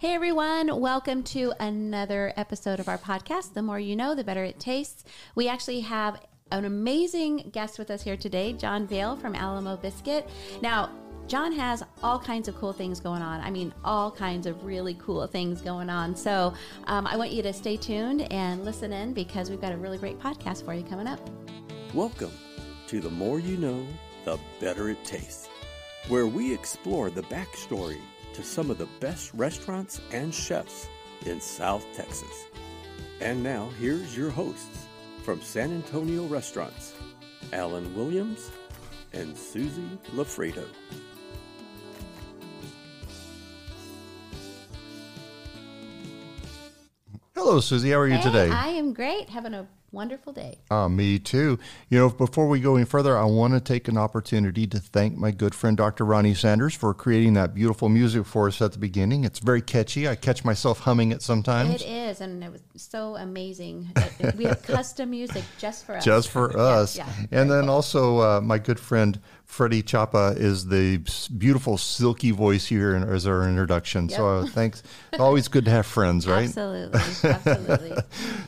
Hey everyone, welcome to another episode of our podcast. The more you know, the better it tastes. We actually have an amazing guest with us here today, John Vale from Alamo Biscuit. Now, John has all kinds of cool things going on. I mean, all kinds of really cool things going on. So um, I want you to stay tuned and listen in because we've got a really great podcast for you coming up. Welcome to The More You Know, The Better It Tastes, where we explore the backstory to some of the best restaurants and chefs in South Texas. And now, here's your hosts from San Antonio Restaurants, Alan Williams and Susie Lafredo. Hello, Susie. How are you Hey, today? I am great, having a wonderful day. Uh, me too. You know, before we go any further, I want to take an opportunity to thank my good friend Dr. Ronnie Sanders for creating that beautiful music for us at the beginning. It's very catchy. I catch myself humming it sometimes. It is, and it was so amazing. We have custom music just for us. Just for us. yeah, and then also, uh, my good friend Freddie Chapa is the beautiful, silky voice here in, as our introduction. So, uh, thanks. Always good to have friends, right? Absolutely, absolutely.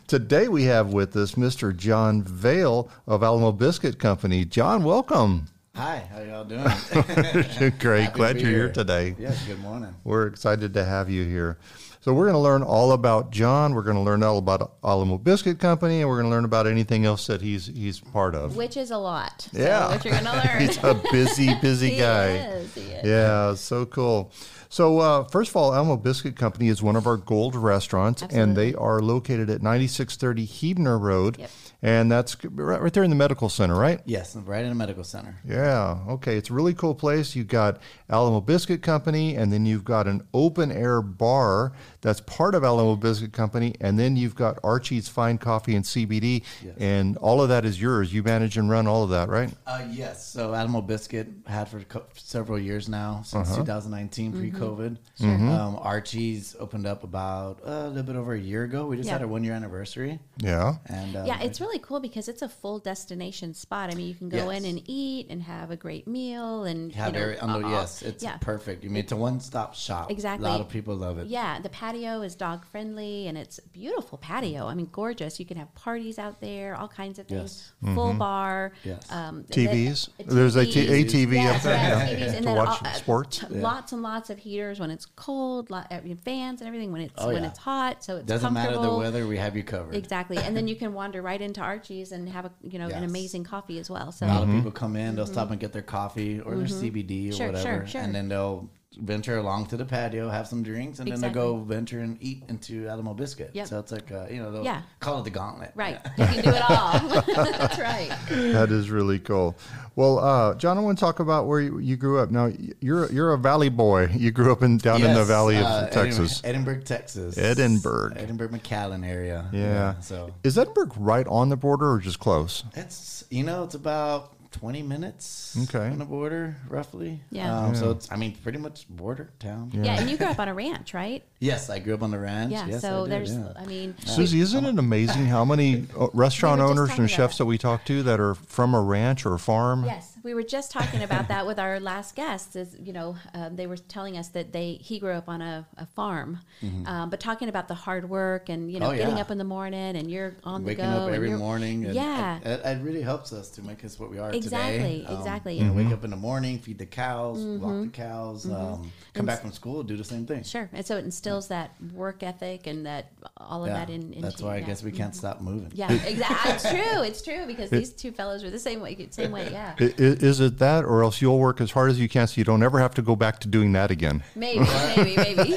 Today, we have with us Mr. John Vale of Alamo Biscuit Company. John, welcome. Hi, how y'all doing? Great. Happy Glad you're be here today. Yes, good morning. We're excited to have you here. So we're going to learn all about John. We're going to learn all about Alamo Biscuit Company, and we're going to learn about anything else that he's he's part of. Which is a lot. So Yeah. what you're gonna learn. he's a busy, busy He guy. is, he is. Yeah, so cool. So uh, first of all, Alamo Biscuit Company is one of our gold restaurants, and they are located at 9630 Huebner Road, Yep. And that's right, right there in the medical center, right? Yes, right in the medical center. Yeah. Okay. It's a really cool place. You've got Alamo Biscuit Company, and then you've got an open air bar that's part of Alamo Biscuit Company, and then you've got Archie's Fine Coffee and CBD, and all of that is yours. You manage and run all of that, right? Uh, yes, so Alamo Biscuit had for co- several years now, since Uh-huh. 2019, pre-COVID. Mm-hmm. Um, Archie's opened up about uh, a little bit over a year ago. We just Yeah. had our one-year anniversary, Yeah. and um, Yeah, it's really cool because it's a full destination spot. I mean, you can go in and eat and have a great meal and have you know, every, under, uh, yes, it's yeah. perfect. You mean it's a one-stop shop. Exactly. a lot of people love it. Yeah, the patio is dog friendly and it's a beautiful patio. I mean, gorgeous. You can have parties out there, all kinds of things. Yes. Full bar. Yes. Um, TVs. the- There's a, t- a TVs. TV Yes, up there yes, yeah, TVs, and to then watch all- uh, sports. t- Lots and lots of heaters when it's cold, lot, I mean, fans and everything when it's Oh, when yeah. it's hot. So it Doesn't matter the weather, we have you covered. Exactly, and then you can wander right into Archie's and have a you know an Yes. amazing coffee as well. So A lot of people come in, they'll stop and get their coffee or their CBD or Mm-hmm. Sure, whatever, sure, sure. and then they'll venture along to the patio, have some drinks, and then they'll go venture and eat into Alamo Biscuit. Yep. So it's like, uh, you know, they'll Yeah. call it the gauntlet. right, you can do it all. That's right. That is really cool. Well, uh, John, I want to talk about where you, you grew up. Now, you're you're a Valley boy. You grew up in down in the Valley of uh, Texas. Edinburg, Edinburg, Texas. Edinburg. Edinburg, McAllen area. Yeah. So Is Edinburg right on the border or just close? it's, you know, it's about 20 minutes Okay. on the border, roughly. Yeah. Um, So it's, I mean, pretty much border town. Yeah. and you grew up on a ranch, right? Yes, I grew up on the ranch. Yeah. Yes, so I did, there's, yeah. I mean, Susie, isn't it amazing how many uh, restaurant We owners and chefs that. that we talk to that are from a ranch or a farm? Yes, we were just talking about that with our last guest. Is you know um, they were telling us that they he grew up on a, a farm, um, but talking about the hard work and you know Mm-hmm. Oh, getting yeah. up in the morning and you're on waking the go up every you're- morning. And yeah, it, it really helps us to make us what we are Exactly, today. Um, exactly. You know, Mm-hmm. wake up in the morning, feed the cows, walk the cows, um, come back from school, do the same thing. sure. And so it instills that work ethic and that all of Yeah, that in. that's into- why I guess we can't stop moving. Yeah, exactly. It's true. It's true because these two fellows were the same way. Same way. Yeah. I- i- Is it that, or else you'll work as hard as you can so you don't ever have to go back to doing that again? Maybe. Maybe. Maybe.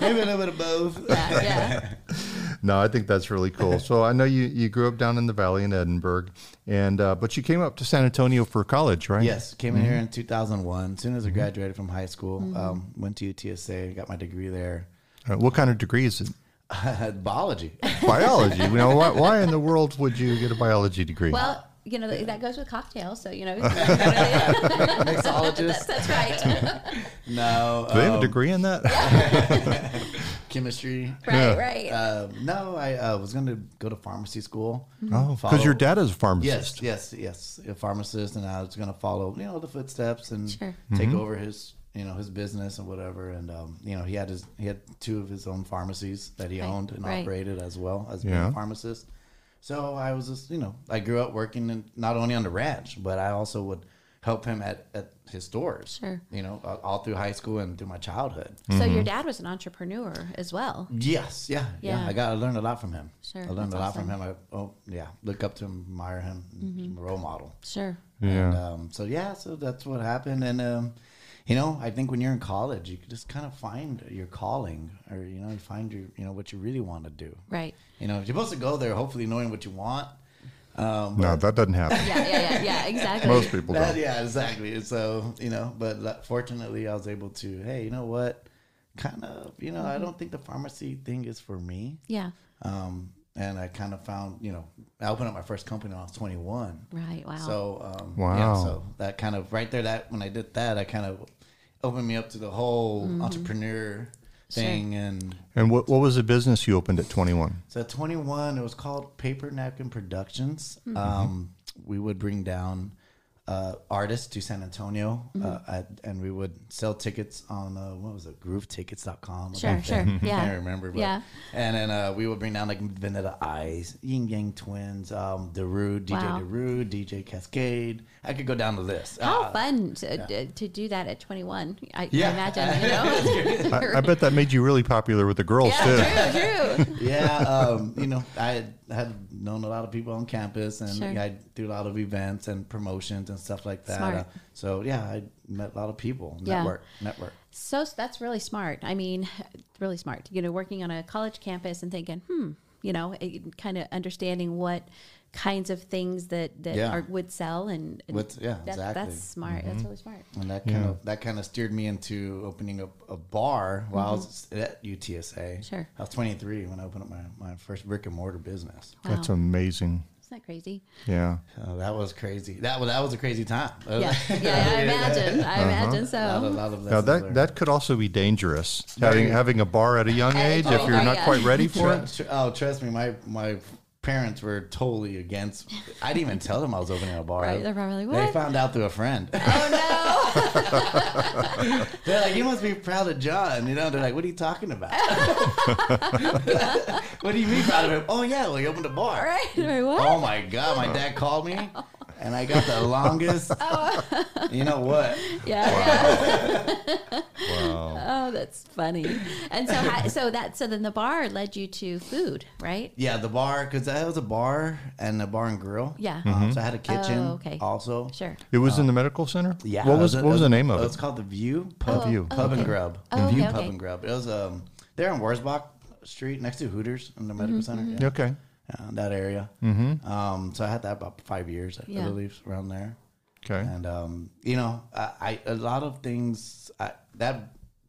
Maybe a little bit of both. yeah. Yeah. No, I think that's really cool. so I know you, you grew up down in the valley in Edinburg, and uh, but you came up to San Antonio for college, right? Yes, came in here in 2001. As soon as I graduated from high school, um, went to UTSA, got my degree there. Uh, what kind of degree is it? Biology. Biology. you know, why, why in the world would you get a biology degree? Well, you know that goes with cocktails, so you know. Mixologist. that's right. No. Do they have a um, degree in that? Chemistry. right, right. Um, no, I uh, was going to go to pharmacy school. oh, because your dad is a pharmacist. Yes, yes, yes. A pharmacist, and I was going to follow, you know, the footsteps and Sure. take Mm-hmm. over his, you know, his business and whatever. And um, you know, he had his, he had two of his own pharmacies that he Right, owned and right. operated as well as being Yeah. a pharmacist. So I was just, you know, I grew up working in, not only on the ranch, but I also would help him at, at his stores. Sure. You know, all- all through high school and through my childhood. So your dad was an entrepreneur as well. Yes, yeah, yeah, Yeah. I got I learned a lot from him. Sure, I learned that's a lot from him. I, oh yeah, look up to him, admire him, he's a role model. Sure. Yeah. And, um, so yeah, so that's what happened, and um, you know, I think when you're in college, you just kind of find your calling, or you know, you find your, you know, what you really want to do. Right. You know, you're supposed to go there, hopefully knowing what you want. Um, No, that doesn't happen. Yeah, yeah, yeah, yeah. Exactly. Most people that- don't. yeah, exactly. So you know, but fortunately, I was able to. Hey, you know what? Kind of, you know, Mm-hmm. I don't think the pharmacy thing is for me. Yeah. Um, and I kind of found, you know, I opened up my first company when I was 21. Right. Wow. So, um, Wow. yeah, so that kind of right there, that when I did that, I kind of opened me up to the whole entrepreneur thing. And And what, what was the business you opened at 21? so at 21, it was called Paper Napkin Productions. Mm-hmm. Um, we would bring down uh, artists to San Antonio, Mm-hmm. uh, at, and we would sell tickets on uh, what was it, GrooveTickets.com. or Sure, something. sure, yeah. I can't remember. But, Yeah. And then uh, we would bring down like Vanilla Ice, Ying Yang Twins, um, Darude, DJ Wow. Darude, DJ Cascade. I could go down the list. How Uh, fun to, to do that at 21. I, I imagine, you know. I, I bet that made you really popular with the girls, too. yeah, true, true. yeah, um, you know, I had, had known a lot of people on campus, and Sure. I do a lot of events and promotions and stuff like that. Uh, so yeah, I met a lot of people. Yeah. Network, network. So that's really smart. I mean, really smart. You know, working on a college campus and thinking, hmm, you know, kind of understanding what kinds of things that that Yeah. are, would sell and, and What's- yeah, that- exactly. That's smart. That's really smart. And that kind of that kind of steered me into opening up a bar while I was at UTSA. Mm-hmm. Sure. I was 23 when I opened up my, my first brick and mortar business. That's amazing. Isn't that crazy? Yeah. Uh, that was crazy. That was that was a crazy time. Yeah, yeah. I imagine. I imagine so. A lot, of- lot of Now that learned. that could also be dangerous. Very. Having having a bar at a young age if oh, you're not yeah. quite ready for Tru- it. tru- oh, trust me, my my parents were totally against. I didn't even tell them I was opening a bar. Right, they're probably, They "What?" found out through a friend. oh no! they're like, "You must be proud of John." You know, they're like, "What are you talking about? what do you mean proud of him?" Oh yeah, well, he opened a bar. no! Right? What? Oh my god, my dad called me, oh. And I got the longest. You know what? Yeah. yeah. Wow. Oh, that's funny. And so, how, so that so then the bar led you to food, right? Yeah, the bar because that was a bar and a bar and grill. Yeah. Um, so I had a kitchen. Oh, okay. Also. Sure. It was in the medical center. Yeah. What it was a- what was it the name of It's it? Was called the View Pub, Oh, View. oh, Pub okay. and Grub. Oh, View okay, Pub and Grub. It was um there on Wurzbach Street next to Hooters in the medical center. Yeah. Okay. Yeah, that area. Mm-hmm. Um, so I had that about five years, I Yeah. believe, around there. Okay. And um, you know, I, I a lot of things I, that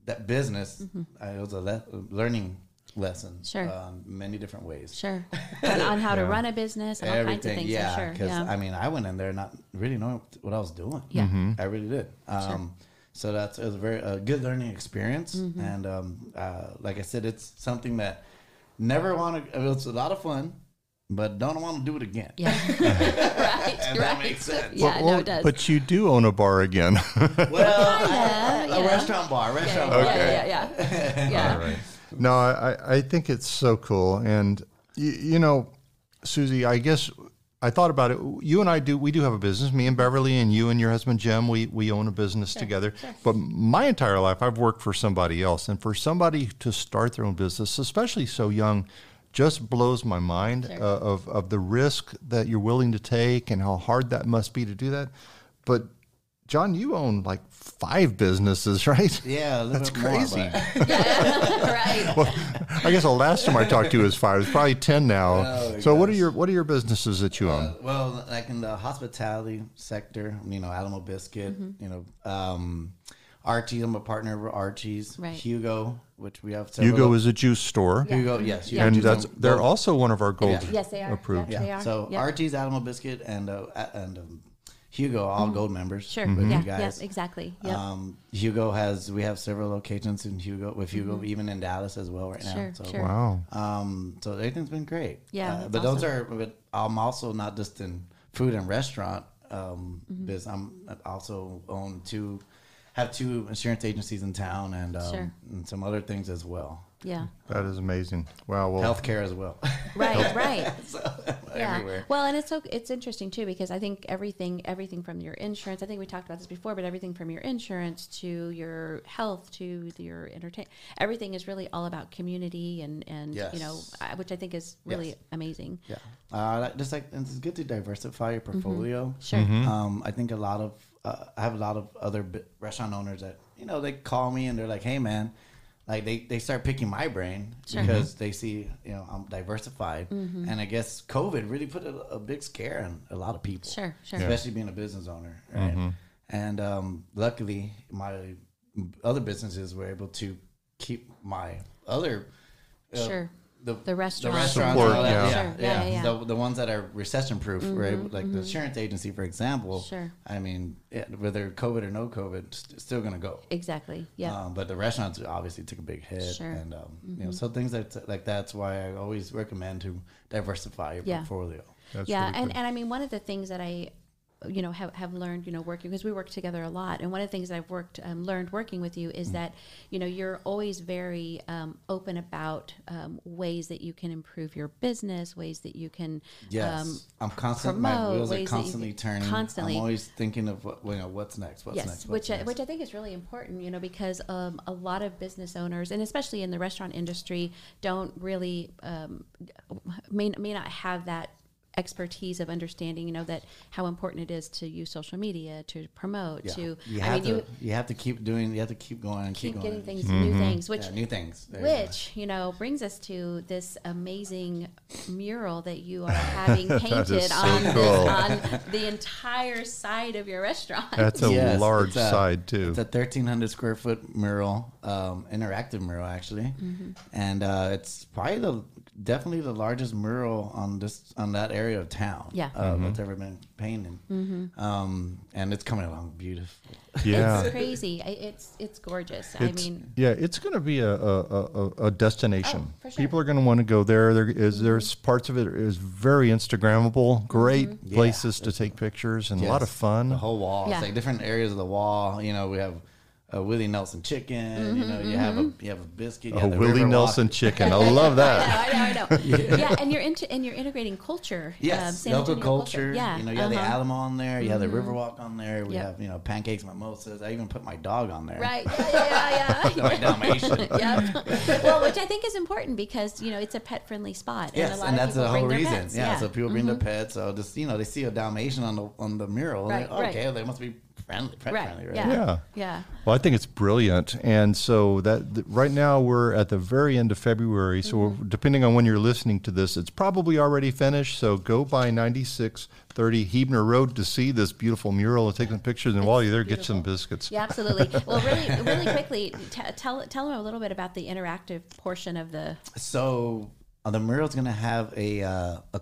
that business I, it was a le- learning lesson. Mm-hmm. Sure. Um, many different ways. Sure. on, on how to run a business and all kinds of Everything, things. yeah. I'm sure. Because Yeah. I mean, I went in there not really knowing what I was doing. Yeah. I really did. Um, So that's it was a very a good learning experience, Mm-hmm. and um, uh, like I said, it's something that never want to. It's a lot of fun, but don't want to do it again. yeah. right. Right. that makes sense. Yeah. no, it does. But you do own a bar again. Well, oh, Kinda, a yeah. restaurant bar, restaurant yeah, bar. yeah, yeah, yeah. yeah. All right. No, I, I think it's so cool. And, you, you know, Susie, I guess I thought about it. You and I do, we do have a business. Me and Beverly and you and your husband, Jim, we, we own a business together. But my entire life, I've worked for somebody else. And for somebody to start their own business, especially so young, just blows my mind Sure. uh, of, of the risk that you're willing to take and how hard that must be to do that. But John, you own like five businesses, right? Yeah, a little That's bit more, crazy. but- right. I guess the last time I talked to you was five. It's probably ten now. Oh, so, what are your what are your businesses that you own? Uh, well, like in the hospitality sector, you know, Alamo Biscuit, Mm-hmm. you know, um, Archie, I'm a partner with Archie's. Right. Jugo, which we have several. Jugo is a juice store, Jugo, yes. Yeah. and that's they're Gold. also one of our gold Yeah. Yes, they are. approved. Yeah, they are. So Yep. Archie's Alamo Biscuit and uh, and um, Jugo, all gold members. Sure. with Yeah. you guys. Yeah. Exactly. Yep. Um, Jugo has we have several locations in Jugo with Jugo, even in Dallas as well right now. Mm-hmm. Sure, So, sure. Wow. Um, so everything's been great. Yeah, Uh, that's but those are. But I'm also not just in food and restaurant um, Mm-hmm. business. I'm I also own two, have two insurance agencies in town and um, Sure. and some other things as well. yeah. That is amazing. Wow. Well, Healthcare as well. Right. Right. so, yeah. everywhere. Well, and it's so it's interesting too because I think everything everything from your insurance. I think we talked about this before, but everything from your insurance to your health to your entertain, everything is really all about community and and you know, Yes. uh, which I think is really Yes. amazing. Yeah, uh, just like it's good to diversify your portfolio. Sure. Um, I think a lot of uh, I have a lot of other bi- restaurant owners that you know they call me and they're like, "Hey, man." Like they, they start picking my brain Sure. because they see you know I'm diversified, and I guess COVID really put a, a big scare on a lot of people. Sure, sure. especially being a business owner, right? And um, luckily, my other businesses were able to keep my other uh, Sure. The, The restaurant. the restaurants, Support, and all that, yeah. yeah, Sure. Yeah, yeah, yeah, yeah. The, the ones that are recession proof, right? Like the insurance agency, for example. Sure. I mean, it, whether COVID or no COVID, it's still going to go. Exactly. Yeah. Um, but the restaurants obviously took a big hit, Sure. Mm-hmm. and um, you know, so things that like that's why I always recommend to diversify your Yeah. portfolio. That's yeah, really and, good. and I mean one of the things that I you know have, have learned you know working because we work together a lot and one of the things I've worked um, learned working with you Mm. is that you know you're always very um, open about um, ways that you can improve your business ways that you can Yes, um, I'm constantly. My wheels are that constantly turning. constantly. I'm always thinking of what you know. What's next? What's yes, next? What's which I, which I think is really important, you know, because um, a lot of business owners, and especially in the restaurant industry, don't really um, may may not have that expertise of understanding, you know, that how important it is to use social media to promote. Yeah. To you I have mean, to. you You, have to keep doing. You have to keep going and keep, keep going. getting things, Mm-hmm. new things, which Yeah, new things. There you which you know brings us to this amazing mural that you are having painted so on, this, on the entire side of your restaurant. That's a Yes, large a- side too. It's a 1,300 square foot mural, um, interactive mural actually, Mm-hmm. and uh, it's probably the definitely the largest mural on this on that area of town. Yeah. uh, that's ever been painted. Mm-hmm. Um, and it's coming along beautiful. yeah. It's crazy. I- It's it's gorgeous. I mean, yeah, it's going to be a, a, a, a destination. Oh, for sure. People are going to want to go there. There is there's parts of it is very Instagrammable. Great Mm-hmm. places to take pictures and a lot of fun. The whole wall. Yeah. It's like different areas of the wall. You know, we have a Willie Nelson chicken. You know, you have a you have a biscuit. You have the Willie Nelson chicken. I love that. I know, I know, I know. yeah. and you're into and you're integrating culture. um, Yes, San local Antonio culture. Yeah, You know, you have the uh-huh. Alamo on there. You have the Riverwalk on there. We Yep. have you know pancakes, mimosas. I even put my dog on there. Right. Yeah, yeah, yeah. My Dalmatian. yeah. Yep. Well, which I think is important because you know it's a pet friendly spot. Yes, and, a lot and that's people the whole bring reason. pets. Yeah, so people bring their pets. So just you know, they see a Dalmatian on the on the mural. Right, and they're, right. okay, they must be friendly, pet Right. friendly, right? Yeah. Yeah. Yeah. Well, I think it's brilliant, and so that th- right now we're at the very end of February. So Mm-hmm. depending on when you're listening to this, it's probably already finished. So go by 9630 Huebner Road to see this beautiful mural and take some pictures. And while you're there, get some biscuits. Yeah, absolutely. Well, really, really quickly, t- tell tell them a little bit about the interactive portion of the. So uh, the mural's gonna have a uh, a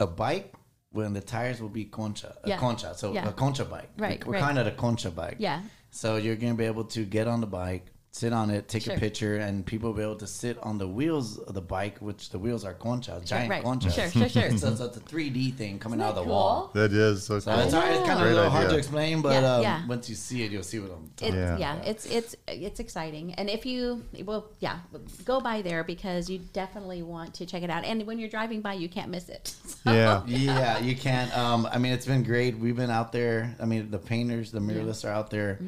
a bike when the tires will be concha, a Yeah. concha. So Yeah. a concha bike. Right, We're right. kind of a concha bike. Yeah. So you're gonna be able to get on the bike, sit on it, take Sure. a picture, and people will be able to sit on the wheels of the bike, which the wheels are concha, giant right. conchas. Sure, sure, sure. so, so it's a 3D thing coming Isn't out of that the wall. That is so So cool. it's, hard, it's kind of Great a little hard to explain, but Yeah, um, yeah. once you see it, you'll see what I'm It, talking yeah. Yeah. it's it's it's exciting, and if you well, yeah, go by there because you definitely want to check it out. And when you're driving by, you can't miss it. So- Yeah. yeah, you can't. Um, I mean, it's been great. We've been out there. I mean, the painters, the muralists are out there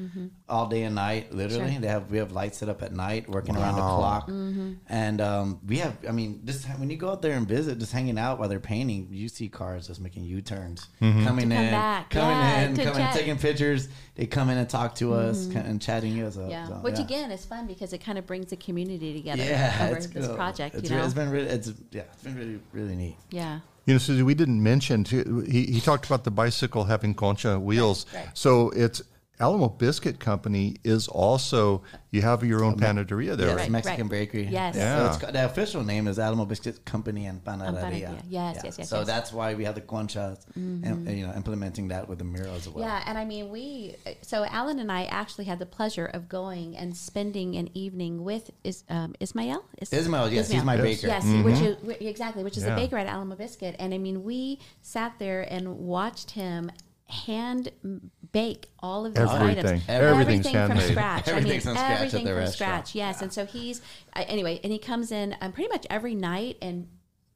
all day and night. Literally, Mm-hmm. Sure. they have we have lights set up at night, working around the clock. Mm-hmm. And um, we have, I mean, just when you go out there and visit, just hanging out while they're painting, you see cars just making U turns, Mm-hmm. coming in, back. coming Yeah, in, to coming, chat. taking pictures. They come in and talk to us and chatting us up. Yeah, So, which yeah. again is fun because it kind of brings the community together yeah, over it's this cool. project. It's, you re- know, it's been really, it's yeah, it's been really, really neat. yeah. You know, Susie, we didn't mention, too, he, he talked about the bicycle having concha wheels. right. So it's Alamo Biscuit Company is also, you have your own panaderia there. Yes, Right, Mexican right. bakery. Yes. So Yeah. it's, ca- the official name is Alamo Biscuit Company and Panaderia. Panaderia. Yes, yes, yes, So yes. Mm-hmm. that's why we have the conchas, and you know, implementing that with the mural as well. Yeah, and I mean, we so Alan and I actually had the pleasure of going and spending an evening with is um, Ismael. Is, Ismael, yes, he's my baker. Yes, which is exactly, which is Yeah. a baker at Alamo Biscuit, and I mean, we sat there and watched him hand bake all of these Everything. items, Everything's everything from handmade. scratch. Everything's I mean, from scratch at everything from restaurant. scratch. Yes, and so he's uh, anyway, and he comes in um, pretty much every night and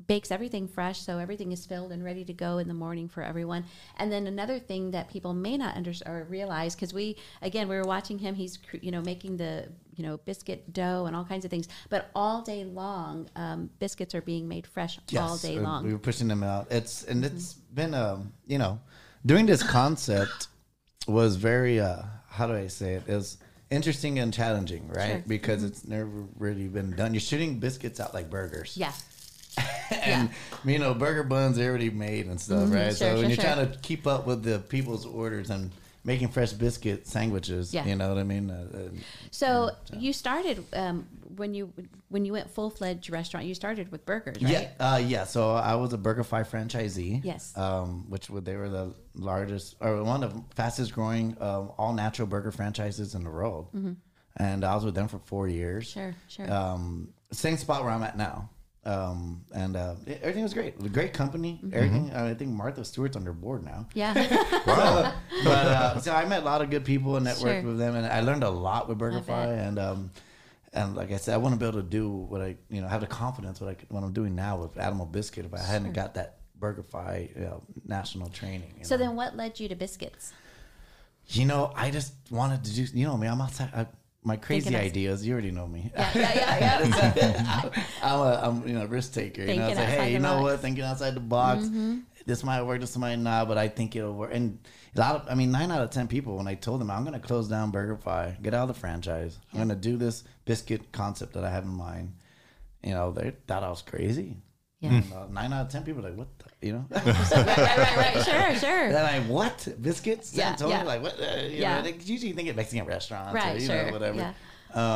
bakes everything fresh so everything is filled and ready to go in the morning for everyone and then another thing that people may not understand or realize because we again we were watching him he's cr- you know making the you know biscuit dough and all kinds of things but all day long um, biscuits are being made fresh all day long Mm-hmm. We were pushing them out. It's and it's been um, you know, doing this concept was very uh how do I say it? It was interesting and challenging, right? Sure. Mm-hmm. Because it's never really been done. You're shooting biscuits out like burgers. yeah and you know burger buns are already made and stuff, right? Mm-hmm. Sure, so when you're sure. trying to keep up with the people's orders and making fresh biscuit sandwiches, Yeah. you know what I mean? Uh, uh, so you started um, when you when you went full-fledged restaurant you started with burgers right Yeah, uh, yeah. So I was a BurgerFi franchisee. Yes. Um, which they were the largest or one of the fastest growing um, all natural burger franchises in the world. And I was with them for four years. Mm-hmm. Sure, sure. Um, same spot where I'm at now. Um, and uh, it- everything was great. Great company. Mm-hmm. Everything. I think Martha Stewart's on their board now. yeah but uh, so I met a lot of good people and networked Sure. with them, and I learned a lot with bet. BurgerFi. And um, and like I said, I want to be able to do what I you know have the confidence what I what I'm doing now with Alamo Biscuit. If I hadn't got that BurgerFi you know, national training, you so know. then what led you to biscuits you know I just wanted to do you know me. I'm outside. I, my crazy ideas, you already know me. yeah yeah yeah, yeah. I'm a I'm you know a risk taker. You know, Thinking it's like outside hey, you know box. what? Thinking outside the box. Mm-hmm. This might work. This might not. But I think it'll work. And a lot of I mean, nine out of ten people when I told them I'm going to close down BurgerFi, get out of the franchise. I'm going to do this biscuit concept that I have in mind. You know, they thought I was crazy. Yeah. And, uh, nine out of ten people are like, what? The, you know. right right right right sure sure Then I what biscuits? Yeah, Yeah, totally yeah. like what? Uh, you Yeah. know, they usually think of Mexican restaurants, Right, or, you sure, know, whatever. yeah.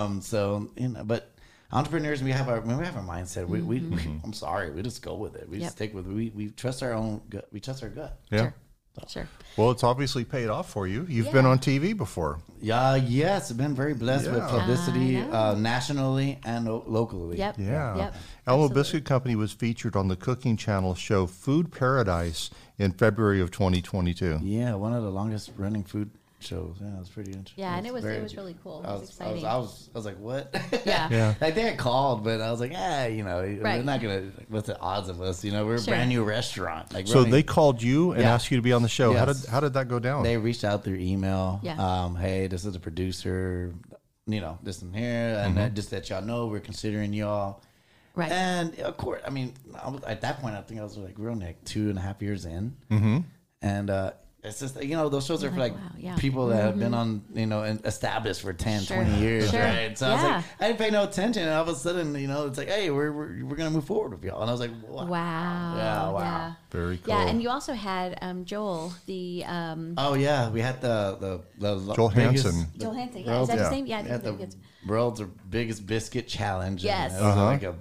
Um, so you know, but entrepreneurs, we have our when we have our mindset. We, we, Mm-hmm. we I'm sorry, we just go with it. We Yep. just stick with it. We we trust our own gut. We trust our gut. Yeah. Sure. Sure Well, it's obviously paid off for you. You've been on TV before. Yeah, yes, I've been very blessed with publicity uh, nationally and lo- locally. yep Yeah. yep Alamo Absolutely. Biscuit Company was featured on the Cooking Channel show Food Paradise in February of 2022. Yeah, one of the longest running food shows. Yeah, it was pretty interesting. Yeah, and it was very it was really cool. It I was, was, I exciting. was, I was, I was like, what? Yeah. Yeah. like they had called, but I was like, ah, you know, right. we're not gonna. What's the odds of us? You know, we're a brand new restaurant. Like, So running- they called you and Yeah. asked you to be on the show. How did how did that go down? they reached out through email. Yeah. Um, hey, this is a producer. You know, this and here, and uh, just that y'all know we're considering y'all. Right. And of course, I mean, I was, at that point, I think I was like, we're only like two and a half years in. Mm-hmm. And uh, it's just, you know, those shows are for like, like wow, yeah. people that have been on, you know, and established for 10, Sure. 20 years, Sure. right? So I was like, I didn't pay no attention. And all of a sudden, you know, it's like, hey, we're, we're, we're going to move forward with y'all. And I was like, wow. wow Yeah, wow. yeah. Very cool. Yeah, and you also had um, Joel, the um, Oh, yeah. We had the, the, the Joel biggest- Hansen. Joel Hansen. Yeah, is World's- that yeah. his name? Yeah, I We think had the world's biggest biscuit challenge. and Yes. it was Uh-huh. like a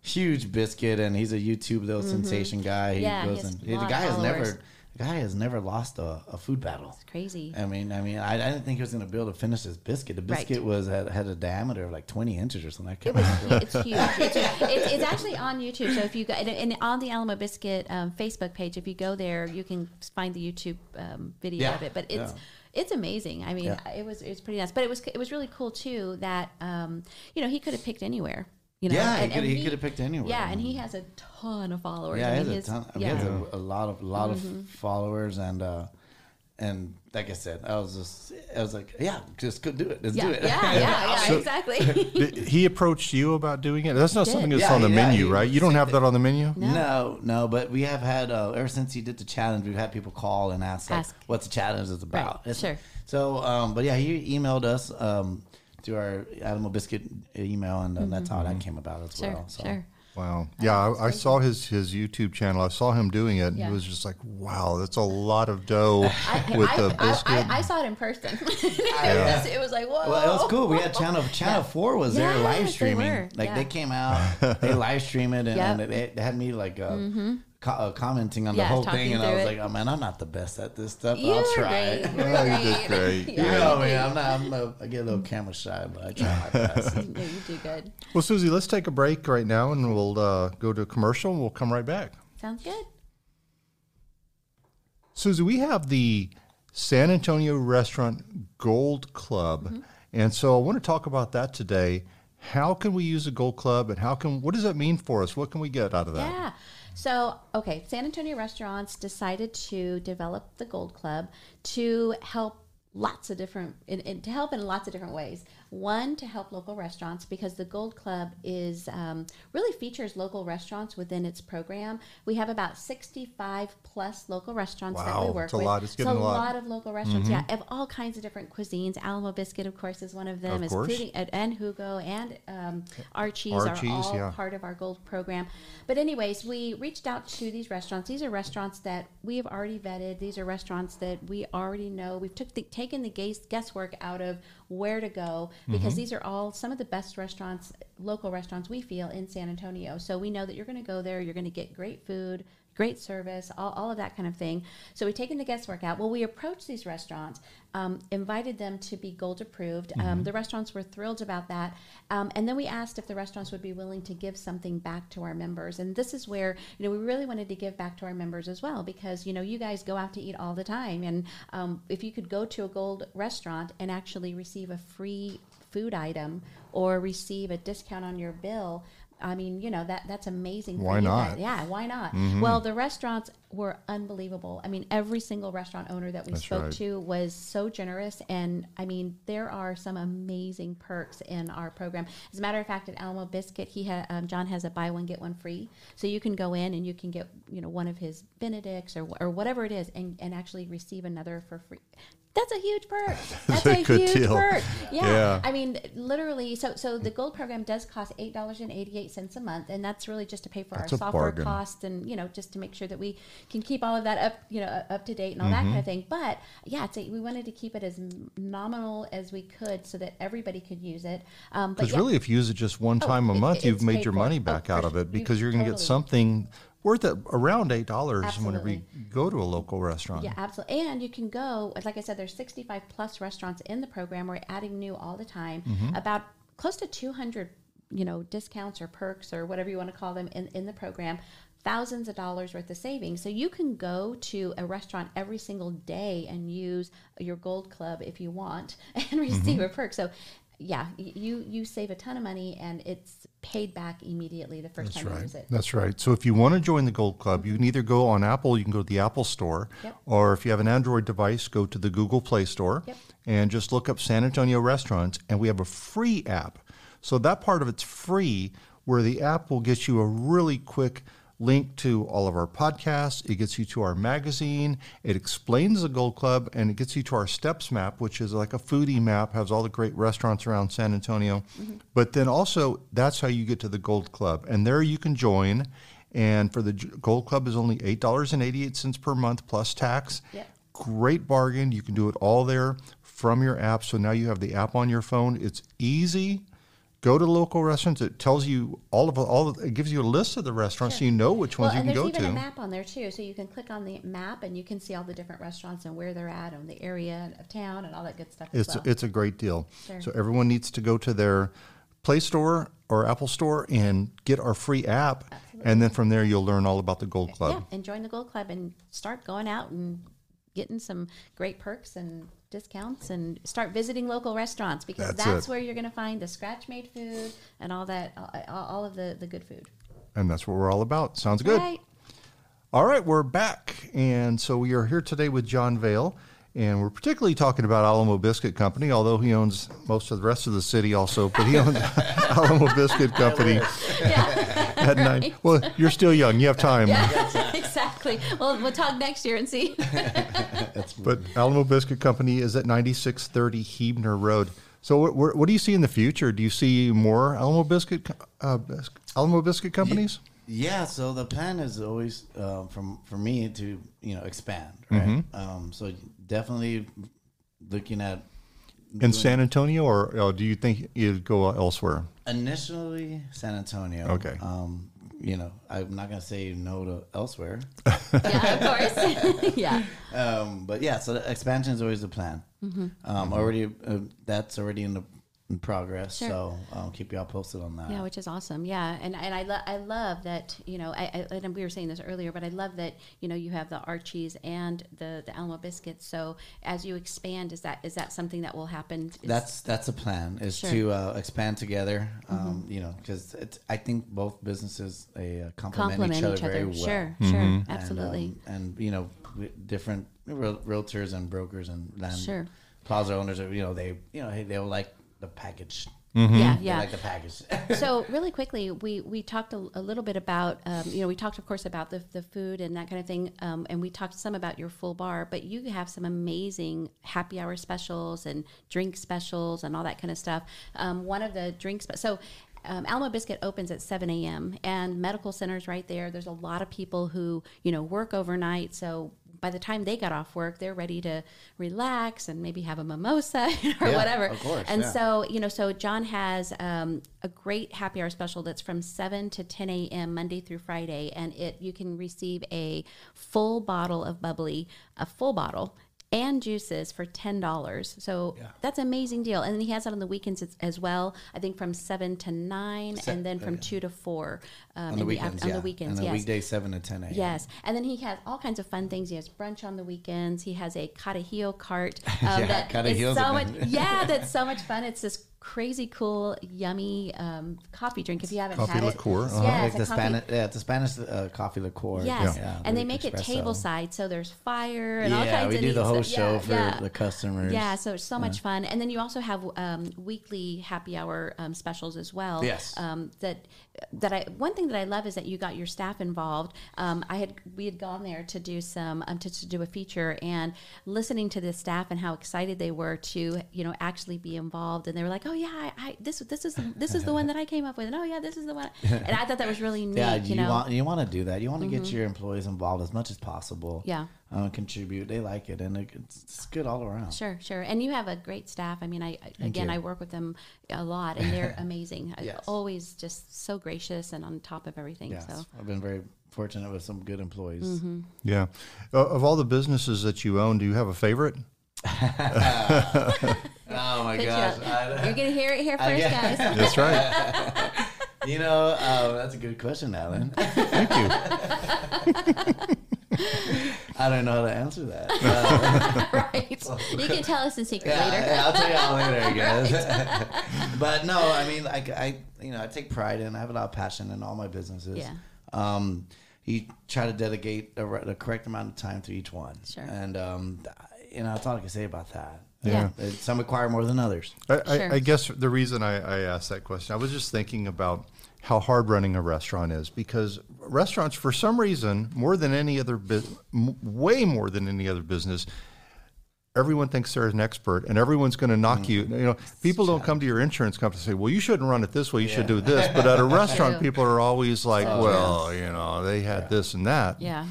huge biscuit, and he's a YouTube little sensation guy. He Mm-hmm. Yeah, he goes has and a he- the lot of guy has followers. never, the guy has never lost a, a food battle. it's crazy. I mean, I mean, I, I didn't think he was going to be able to finish his biscuit. The Right. biscuit was had, had a diameter of like twenty inches or something. It was it's huge. It's, it's, it's actually on YouTube. So if you go and, and on the Alamo Biscuit um, Facebook page, if you go there, you can find the YouTube um, video Yeah, of it. But it's yeah. it's amazing. I mean, Yeah. it was it was pretty nice. But it was it was really cool too that um, you know he could have picked anywhere. You know, Yeah, he could- and he could have picked anywhere. Yeah, and he has a ton of followers. yeah, I he mean, has a ton. Yeah. Mm-hmm. He has a, a lot of lot of followers, and uh, and like I said, I was just, I was like, yeah, just go do it. Let's Yeah, do yeah, it. yeah, yeah, exactly. He approached you about doing it. That's not did. something that's Yeah, on the yeah, menu, he- right? You don't have that on the menu. No, no, but we have had uh, ever since he did the challenge, we've had people call and ask, like, Ask. what the challenge is about. Right, sure. So, um, but yeah, he emailed us um, to our Alamo Biscuit email, and uh, that's how that came about as Mm-hmm. Sure, well. So. sure. Wow. Yeah, I, I saw his his YouTube channel. I saw him doing it, and Yeah. it was just like, wow, that's a lot of dough I, with I, the biscuit. I, I saw it in person. it, was, it was like, whoa. Well, it was cool. We had Channel Channel Four was there Yes, live they streaming. were. Like Yeah. they came out, they live streamed it, and, Yep. Mm-hmm. and they, they had me like uh, co- uh, commenting on Yeah, the whole thing, and I was it. like, oh man, I'm not the best at this stuff. You I'll try. great. You were Oh, you did great. great. You know you me. I'm not. I'm a, I get a little camera shy, but I try my best. No, you do good. well, Susie, let's take a break right now, and we'll uh, go to a commercial, and we'll come right back. Sounds good. Susie, we have the San Antonio Restaurant Gold Club, Mm-hmm. and so I want to talk about that today. How can we use a Gold Club, and how can what does that mean for us? What can we get out of that? Yeah. So, okay, San Antonio restaurants decided to develop the Gold Club to help lots of different, to help in lots of different ways. One, to help local restaurants because the Gold Club is um, really features local restaurants within its program. We have about 65 plus local restaurants that we Wow, work it's a with. lot. It's So getting a lot. of local restaurants, yeah, of all kinds of different cuisines. Alamo Biscuit, of course, is one of them, Of including and, and Jugo and um, Archie's, Archie's, are all yeah. part of our gold program. But anyways, we reached out to these restaurants. These are restaurants that we have already vetted. These are restaurants that we already know. We've took the, taken the guess- guesswork out of where to go because Mm-hmm. these are all some of the best restaurants, local restaurants we feel in San Antonio. So we know that you're going to go there. You're going to get great food. Great service, all, all of that kind of thing. So we've taken the guesswork out. Well, we approached these restaurants, um, invited them to be gold approved. Um, the restaurants were thrilled about that. Um, and then we asked if the restaurants would be willing to give something back to our members. And this is where, you know, we really wanted to give back to our members as well because, you know, you guys go out to eat all the time. And um, if you could go to a gold restaurant and actually receive a free food item or receive a discount on your bill, I mean, you know that that's amazing. Why not? guys. Yeah, why not? Mm-hmm. Well, the restaurants were unbelievable. I mean, every single restaurant owner that we That's spoke right. to was so generous, and I mean, there are some amazing perks in our program. As a matter of fact, at Alamo Biscuit, he ha- um, John has a buy one get one free, so you can go in and you can get you know one of his Benedicts or or whatever it is, and and actually receive another for free. That's a huge perk. That's a a, huge deal. perk. Yeah. Yeah. I mean, literally. So, so the gold program does cost eight dollars and eighty eight cents a month, and that's really just to pay for That's our software bargain. costs and you know just to make sure that we can keep all of that up, you know, up to date and all Mm-hmm. that kind of thing. But yeah, it's a, we wanted to keep it as nominal as we could so that everybody could use it. Um, Because yeah, really, if you use it just one time a it- month, you've made your money Oh, back for out of it because you're going to get something worth around eight dollars whenever you go to a local restaurant. Yeah, absolutely. And you can go, like I said, there's 65 plus restaurants in the program. We're adding new all the time. Mm-hmm. About close to 200, you know, discounts or perks or whatever you want to call them in, in the program. Thousands of dollars worth of savings. So you can go to a restaurant every single day and use your Gold Club if you want and receive Mm-hmm. a perk. So, yeah, you you save a ton of money and it's paid back immediately the first That's time you use it. That's right. So if you want to join the Gold Club, you can either go on Apple, you can go to the Apple Store, Yep. or if you have an Android device, go to the Google Play Store Yep. and just look up San Antonio restaurants, and we have a free app. So that part of it's free, where the app will get you a really quick link to all of our podcasts. It gets you to our magazine. It explains the Gold Club, and it gets you to our Steps map, which is like a foodie map, has all the great restaurants around San Antonio. Mm-hmm. But then also, that's how you get to the Gold Club, and there you can join. And for the Gold Club is only eight dollars and eighty eight cents per month plus tax. Yep. Great bargain. You can do it all there from your app. So now you have the app on your phone. It's easy. Go to local restaurants. It tells you all of all. Of, it gives you a list of the restaurants, so you know which ones well, you and can there's go even to. a map on there too, so you can click on the map and you can see all the different restaurants and where they're at and the area of town and all that good stuff. It's as well. it's a great deal. Sure. So everyone needs to go to their Play Store or Apple Store and get our free app, and then from there you'll learn all about the Gold Club. yeah, and join the Gold Club and start going out and getting some great perks and discounts and start visiting local restaurants because That's that's, where you're going to find the scratch made food and all that, all, all of the, the good food. And that's what we're all about. Sounds good. Right. All right, we're back. And so we are here today with John Vale. And we're particularly talking about Alamo Biscuit Company, although he owns most of the rest of the city also, but he owns Alamo Biscuit Company at nine. Well, you're still young. You have time. Exactly. Well, we'll talk next year and see. But Alamo Biscuit Company is at 9630 Huebner Road. So what, what, what do you see in the future? Do you see more Alamo Biscuit uh, bis- Alamo Biscuit companies? Yeah, so the plan is always uh, from for me to you know expand, right? Um, so definitely looking at In San Antonio, or uh, do you think you'd go elsewhere? initially San Antonio. Okay. Um, you know, I'm not gonna say no to elsewhere, yeah, of course. yeah. um, but yeah. So the expansion is always the plan. Mm-hmm. Um, already, uh, that's already in the in progress. Sure. So I'll keep y'all posted on that. Yeah, which is awesome. Yeah, and and I lo- I love that you know I, I and we were saying this earlier, but I love that you know you have the Archies and the the Alamo biscuits. So as you expand, is that is that something that will happen? Is- That's that's a plan is Sure. Mm-hmm. to uh, expand together. Um, You know, because I think both businesses uh, complement, complement each other, very well. Sure, Mm-hmm. sure, And, absolutely. um, and you know, different real, realtors and brokers and land Sure. plaza owners are you know they you know they will like the package. Yeah, They yeah. like the package. so really quickly, we we talked a, a little bit about um, you know we talked of course about the, the food and that kind of thing, um, and we talked some about your full bar, but you have some amazing happy hour specials and drink specials and all that kind of stuff. Um, one of the drinks, so. Um, Alamo Biscuit opens at 7 a.m. and medical centers right there. There's a lot of people who you know work overnight, so by the time they got off work, they're ready to relax and maybe have a mimosa or Yeah, whatever. of course, and yeah. so you know so john has um, a great happy hour special that's from 7 to 10 a.m monday through friday and it you can receive a full bottle of bubbly a full bottle and juices for ten dollars, so that's an amazing deal. And then he has that on the weekends as, as well. I think from seven to nine, and then from two to four um, on the weekends, on yeah. the weekends. and the yes. weekdays seven to ten a.m. Yes, and then he has all kinds of fun things. He has brunch on the weekends. He has a Carajillo cart. Um, Yeah, that is so much. Yeah, that's so much fun. It's this crazy cool, yummy um, coffee drink. If you haven't Coffee had liqueur, it, uh-huh. yeah, like it's the a coffee- Spanish, yeah, it's a Spanish uh, coffee liqueur. Yes, Yeah, and they Greek make it espresso. table side, so there's fire and all Yeah, kinds we of do neat the whole stuff. show Yeah, for yeah. the customers. Yeah, so it's so much fun, and then you also have um, weekly happy hour um, specials as well. Yes. Um, that that I one thing that I love is that you got your staff involved. Um, I had we had gone there to do some um, to, to do a feature and listening to the staff and how excited they were to you know actually be involved, and they were like, oh yeah, I, I this this is this is the one that I came up with, and oh yeah, this is the one, and I thought that was really neat. Yeah, you, you, know. Mm-hmm. want you want to do that. You want to get your employees involved as much as possible. Yeah. uh, contribute. They like it, and it, it's, it's good all around. Sure, sure. And you have a great staff. I mean, I I- again, you. I work with them a lot, and they're amazing. I- Yes. Always just so gracious and on top of everything. Yes, So I've been very fortunate with some good employees. Mm-hmm. Yeah. Uh, of all the businesses that you own, do you have a favorite? Oh my Good gosh! I- you're gonna hear it here first, yeah. guys. That's right. you know, uh, that's a good question, Alan. Thank you. I don't know how to answer that. Uh, right. You can tell us in secret yeah, later. yeah, I'll tell you all later, I guess. but no, I mean, like I, you know, I take pride in. I have a lot of passion in all my businesses. Yeah. Um, you try to dedicate the, the correct amount of time to each one. Sure. And um, you know, that's all I can say about that. Yeah. Uh, Some require more than others. I, Sure. I, I guess the reason I, I asked that question, I was just thinking about how hard running a restaurant is because restaurants, for some reason, more than any other, bu- way more than any other business, everyone thinks they're an expert and everyone's going to knock you. You know, people don't come to your insurance company and say, "Well, you shouldn't run it this way. You should do this." But at a restaurant, people are always like, "Well, you know, they had this and that." Yeah.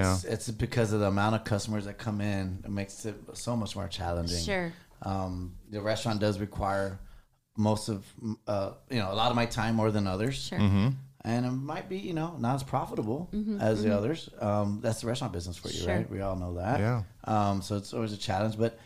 It's it's because of the amount of customers that come in. It makes it so much more challenging. Sure. Um, the restaurant does require most of uh, you know a lot of my time more than others. Sure. And it might be, you know, not as profitable as the others. Um, that's the restaurant business for you, Mm-hmm, Sure. right? We all know that. Yeah. Um, so it's always a challenge, but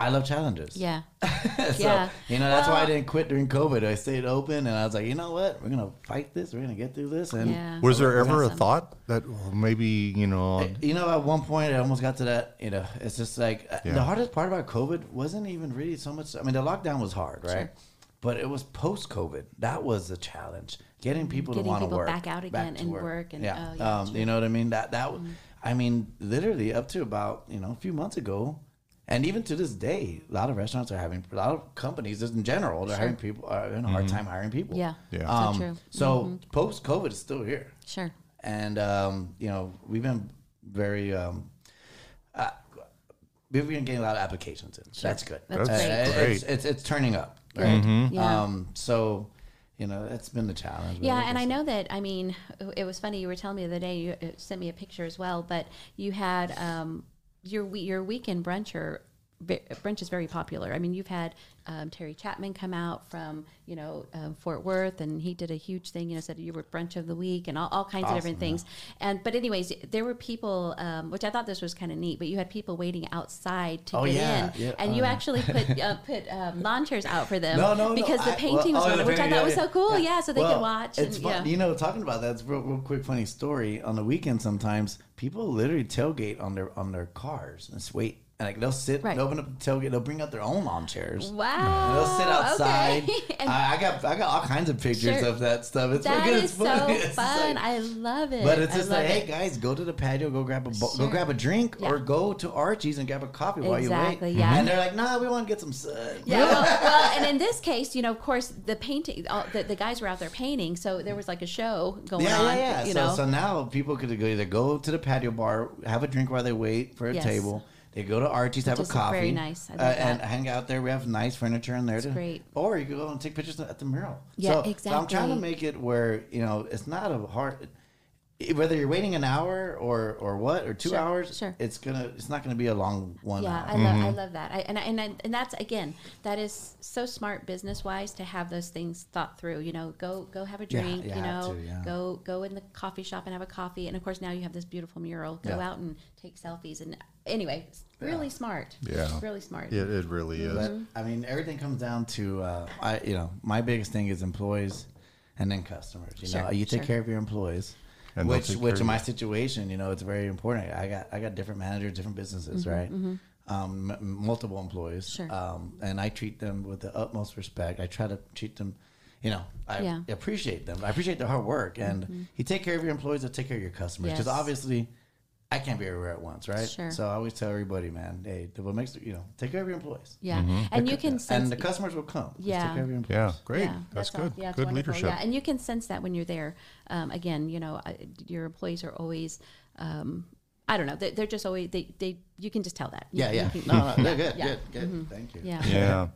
I love challenges. Yeah. so, Yeah. You know, that's why I didn't quit during COVID. I stayed open and I was like, you know what? We're going to fight this. We're going to get through this. And Yeah. Was there ever a thought that well, maybe you know? You know, at one point, I almost got to that. You know, it's just like uh, Yeah. the hardest part about COVID wasn't even really so much. I mean, the lockdown was hard, right? Sure. But it was post COVID. That was the challenge. Getting people Getting to want to people work back out again to and work and- yeah, oh, yeah, um, you know what I mean. That that I mean, literally up to about you know a few months ago, And even to this day, a lot of restaurants are having, a lot of companies, just in general, they're having people, are having a hard time hiring people. Yeah. Yeah. So Um, true. So post COVID is still here Sure. and um, you know we've been very um, uh, we've been getting a lot of applications in. That's good. That's Uh, great. That's It's, it's it's turning up, right? Yeah. Um, so you know that's been the challenge. but Yeah, and I know that. I mean, it was funny. You were telling me the other day. You uh, sent me a picture as well, but you had um, your your weekend brunch or brunch is very popular. I mean, you've had um, Terry Chapman come out from you know um, Fort Worth, and he did a huge thing. You know, said you were brunch of the week and all, all kinds of different things. And but anyways, there were people, um, which I thought this was kind of neat. But you had people waiting outside to Oh, get yeah, in, yeah, and oh, you actually put uh, put um, lawn chairs out for them No, no, no, because the I- painting well, was oh, which I thought yeah, was so yeah. cool. Yeah, so they Well, could watch. It's and, fun. yeah. You know, talking about that, it's real, real quick funny story. On the weekend, sometimes people literally tailgate on their on their cars and just wait. And like they'll sit, Right. they'll open up the tailgate, they'll bring out their own lawn chairs. Wow. They'll sit outside. Okay. I, I got I got all kinds of pictures Sure. of that stuff. It's that is so. It's fun. like- I love it. but it's just like, hey guys, go to the patio, go grab a bo- Sure. go grab a drink, Yeah. or go to Archie's and grab a coffee while you Exactly, wait. yeah. And they're like, nah, we want to get some sun. Yeah, well, well, and in this case, you know, of course, the painting, all, the, the guys were out there painting, so there was like a show going Yeah, on. yeah, yeah. You so, know, so now people could go either go to the patio bar, have a drink while they wait for a Yes. table. They go to Archie's, have a coffee. very nice. I uh, and hang out there. We have nice furniture in there. to, great. Or you can go and take pictures at the mural. Yeah, so, So I'm trying to make it where you know it's not a hard. Whether you're waiting an hour or or what or two Sure, hours, sure. it's gonna it's not gonna be a long one. yeah, hour. I love, I love that. I, and I, and I, and that's again, that is so smart business wise to have those things thought through. You know, go go have a Yeah, drink. you you know, to, yeah. go go in the coffee shop and have a coffee. And of course, now you have this beautiful mural. Go Yeah. out and take selfies. And anyway, it's really smart. Yeah. really smart. It, it really is. But I mean, everything comes down to uh, I. You know, my biggest thing is employees, and then customers. You know, you take sure. care of your employees. And which, which in my situation, you know, it's very important. I got, I got different managers, different businesses, right? Um, m- multiple employees, Mm-hmm, Sure. um, and I treat them with the utmost respect. I try to treat them, you know, I Yeah. Mm-hmm. appreciate them. I appreciate their hard work, and you take care of your employees, I take care of your customers, because Yes. obviously. I can't be everywhere at once, right? Sure. So I always tell everybody, man, hey, what makes you know, take care of your employees. Yeah, and you can sense and the customers will come. Yeah. take care of your employees. Yeah, great. Yeah, that's, all- good. yeah, good wonderful. leadership. Yeah, and you can sense that when you're there. Um, again, you know, I- your employees are always. Um, I don't know. They, they're just always they, they. You can just tell that. You- Yeah, you yeah. can- No, no, they're good, Yeah. good, good. Thank you. yeah. Yeah.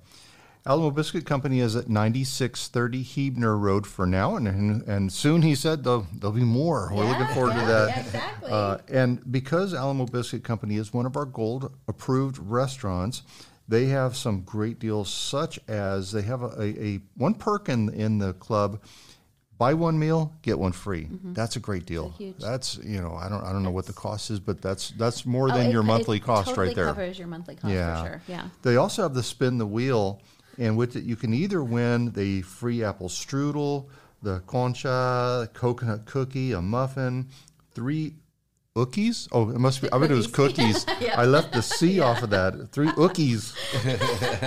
Alamo Biscuit Company is at 9630 Huebner Road for now, and, and and soon he said there'll, there'll be more. We're looking Yeah, forward to that. exactly. Uh, and because Alamo Biscuit Company is one of our gold approved restaurants, they have some great deals, such as they have a, a, a one perk in in the club. Buy one meal, get one free. That's a great deal. Mm-hmm. huge- That's you know I don't I don't know what the cost is, but that's that's more Oh, than it- your monthly cost totally right there. Covers your monthly cost for sure. Yeah. They also have the spin the wheel, and with it you can either win the free apple strudel, the concha, coconut cookie, a muffin, three ookies. Oh, it must be. I bet it was cookies. Yeah. I left the C off of that. Three ookies.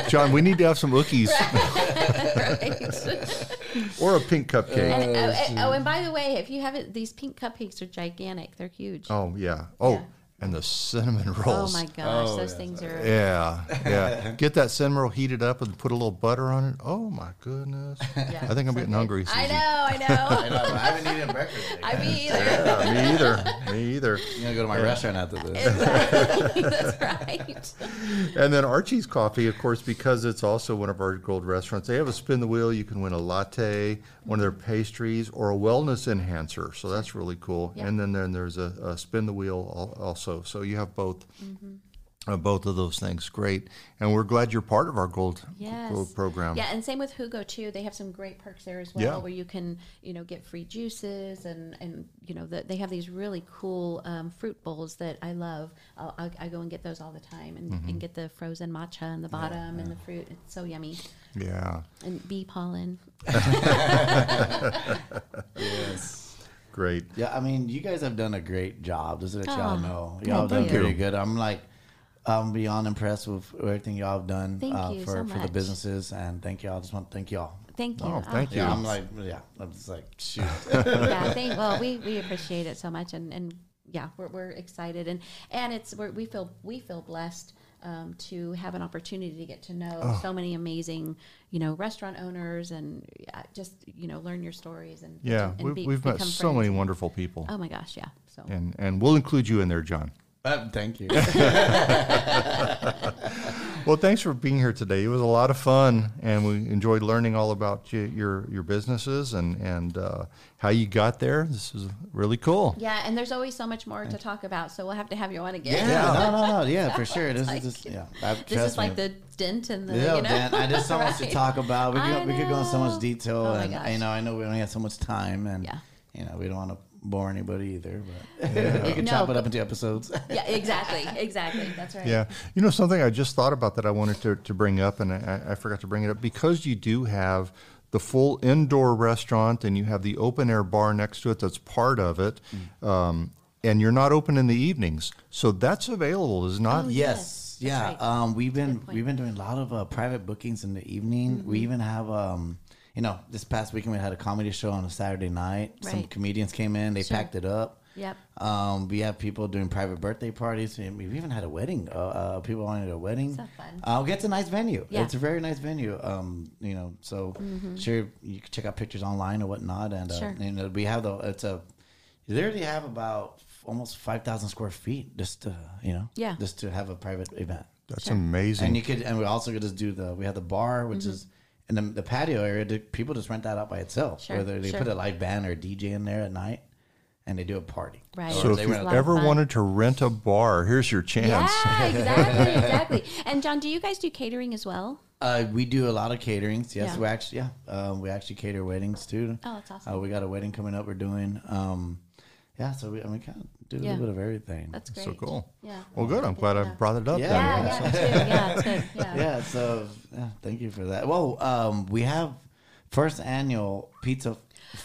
John, we need to have some ookies right. or a pink cupcake. and, oh, oh, and by the way, if you haven't, these pink cupcakes are gigantic. They're huge. oh yeah. Oh, Yeah. And the cinnamon oh, rolls. Oh my gosh, oh, those things are. Yeah, yeah. Get that cinnamon roll heated up and put a little butter on it. Oh my goodness. Yeah, I think I'm so getting good. hungry. I know, I I know. know, I haven't eaten breakfast. Yet. I mean, either. Yeah, me either. Me either. I'm gonna go to my restaurant after this. Exactly. That's right. And then Archie's Coffee, of course, because it's also one of our gold restaurants, they have a spin the wheel. You can win a latte, one of their pastries, or a wellness enhancer. So that's really cool. Yeah. And then, then there's a, a spin the wheel al- also. So you have both. Uh, both of those things, great, and we're glad you're part of our gold Yes. gold program. Yeah, and same with Jugo too. They have some great perks there as well, Yeah. where you can, you know, get free juices and and you know the, they have these really cool um, fruit bowls that I love. I'll, I, I go and get those all the time, and, Mm-hmm. and get the frozen matcha in the bottom and the fruit. It's so yummy, yeah, and bee pollen. yes. Great. Yeah, I mean, you guys have done a great job. Just to let Oh, y'all know, thank y'all have done you. pretty good. I'm like, I'm beyond impressed with everything y'all have done Thank uh, you for so for the much. businesses, and thank y'all. I just want to thank y'all. Thank you. Oh, thank you. Yeah, I'm like, yeah, I'm just like, shoot. yeah, thank. Well, we, we appreciate it so much, and, and yeah, we're, we're excited, and and it's we're, we feel we feel blessed um, to have an opportunity to get to know Oh. so many amazing, you know, restaurant owners and uh, just you know learn your stories and Yeah, and we, be- we've met become so many wonderful people, Oh my gosh, yeah. So and and we'll include you in there, John. Uh, thank you. Well, thanks for being here today. It was a lot of fun, and we enjoyed learning all about you, your your businesses and and uh, how you got there. This is really cool. yeah, and there's always so much more to talk about. So we'll have to have you on again. yeah, no, no, no, yeah, for sure. This like- is just yeah. I, This trust is like me. the dent and the Yeah, you know. Dan, I just so much to talk about. We could, we could go in so much detail, Oh and you know, I know we only have so much time, and Yeah. you know, we don't want to bore anybody either. But we can No, chop it up into episodes. Yeah, exactly, exactly. That's right. Yeah, you know something I just thought about that I wanted to, to bring up, and I, I forgot to bring it up because you do have the full indoor restaurant and you have the open air bar next to it that's part of it, Mm. um, and you're not open in the evenings, so that's available. Is not Oh, Yes, Yes, yeah. right. Um, we've been we've been doing a lot of uh, private bookings in the evening. We Mm-hmm. even have um, you know, this past weekend we had a comedy show on a Saturday night. Some comedians came in, they Sure. packed it up. Yep. Um, we have people doing private birthday parties. and We've even had a wedding. Uh, uh, people wanted a wedding. So fun. Uh, it's a nice venue. Yeah. It's a very nice venue. Um, you know, so sure you can check out pictures online or whatnot. And uh, Sure. you know, we have the it's a you literally have about f- almost five thousand square feet just to you know Yeah. just to have a private event. that's Sure. amazing. And you could, and we also could just do the. We have the bar, which Mm-hmm. is in the, the patio area. the- People just rent that out by itself. Sure, Whether they sure. put a live band or a DJ in there at night, and they do a party. Right. Or so if you rent a- lot of ever wanted to rent a bar, here's your chance. Yeah, exactly, exactly. And John, do you guys do catering as well? Uh, we do a lot of caterings. Yes, Yeah. we actually yeah. Um, we actually cater weddings too. Oh, that's awesome. Uh, we got a wedding coming up. We're doing. Um, yeah, so we I mean kind of do a little bit of everything. That's great. So cool. Yeah. Well, good. I'm glad I brought it up. Yeah. Yeah, yeah, too. yeah, it's good. Yeah. yeah. So yeah, thank you for that. Well, um, we have first annual pizza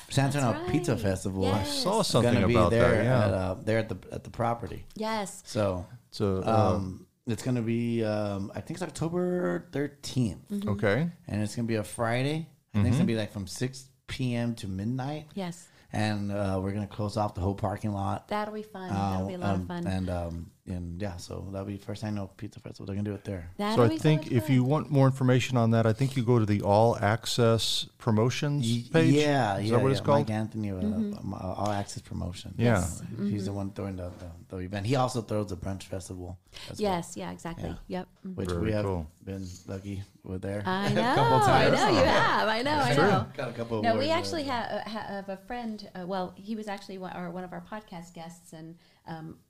San Antonio That's Pizza. Festival. Yes. I saw something gonna be about there that. Yeah. at, uh, there at the at the property. Yes. So so, uh, um, it's gonna be um, I think it's October 13th Mm-hmm. okay. and it's gonna be a Friday. I think it's gonna be like from six p.m. to midnight, Yes. And uh, we're gonna close off the whole parking lot. That'll be fun. That'll be a lot um, of fun. And um, and yeah, so that'll be first annual pizza festival. They're gonna do it there. That'll So I think if fun. you want more information on that, I think you go to the All Access Promotions Y- page. Yeah, is yeah. that what it's called? Mike Anthony, uh, Mm-hmm. um, uh, All Access Promotion. Yeah. Yes. he's the one throwing the, the, the event. He also throws the brunch festival. as well, Yes. Yeah. Exactly. Yeah. Yep. Mhm. which Very we have cool. been lucky with there. I a know. couple I times. know you have. I know. I know. Got a couple. No, we awards, actually uh, have, have a friend. Uh, well, he was actually one, or one of our podcast guests, and um, ha-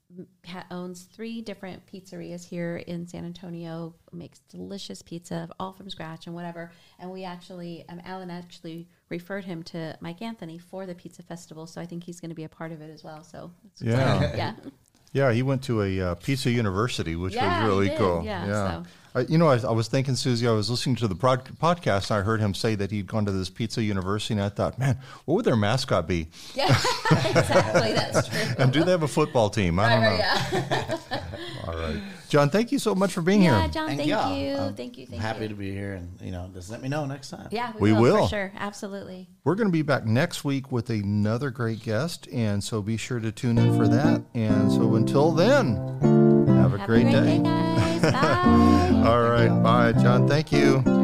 owns three different pizzerias here in San Antonio. Makes delicious pizza, all from scratch and whatever. And we actually, um, Alan actually referred him to Mike Anthony for the pizza festival. So I think he's going to be a part of it as well. So it's Yeah. yeah, Yeah, he went to a uh, pizza university, which Yeah, was really cool. Yeah, so- I, you know, I, I was thinking, Susie, I was listening to the prod, podcast, and I heard him say that he'd gone to this pizza university, and I thought, man, what would their mascot be? yeah, exactly. That's true. And do they have a football team? I don't know. yeah. All right, John, thank you so much for being yeah, here. John. and Thank you. I'm Thank you. I'm happy you. to be here, and you know, just let me know next time. Yeah, We we, will, will. for sure. Absolutely. We're going to be back next week with another great guest, and so be sure to tune in for that. And so until then, have a Have great, a great day. day, guys. Bye. All right, bye, John. Thank you.